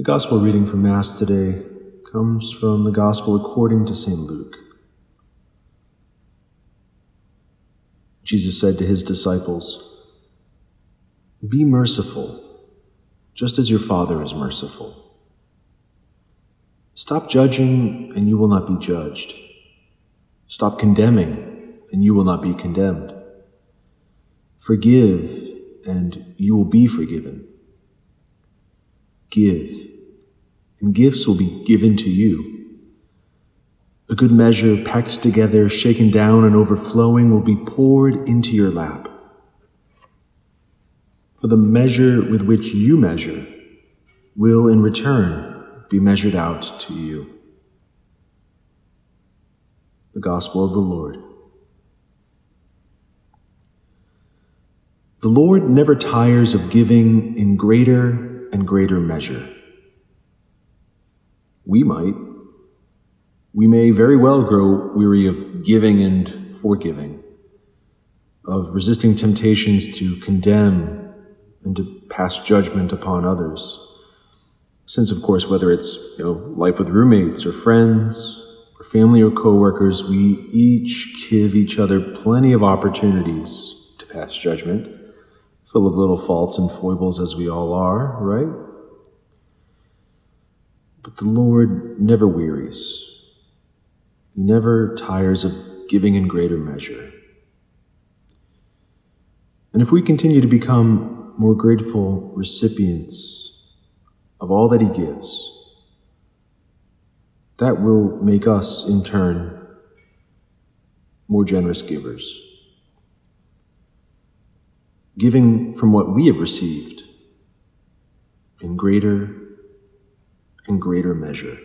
The Gospel reading for Mass today comes from the Gospel according to St. Luke. Jesus said to his disciples, Be merciful, just as your Father is merciful. Stop judging, and you will not be judged. Stop condemning, and you will not be condemned. Forgive, and you will be forgiven. Give, and gifts will be given to you. A good measure, packed together, shaken down, and overflowing, will be poured into your lap. For the measure with which you measure will, in return, be measured out to you. The Gospel of the Lord. The Lord never tires of giving in greater and greater measure. We might. We may very well grow weary of giving and forgiving, of resisting temptations to condemn and to pass judgment upon others. Since, of course, whether it's you know, life with roommates or friends, or family or coworkers, we each give each other plenty of opportunities to pass judgment full of little faults and foibles as we all are, right? But the Lord never wearies. He never tires of giving in greater measure. And if we continue to become more grateful recipients of all that He gives, that will make us, in turn, more generous givers giving from what we have received in greater and greater measure.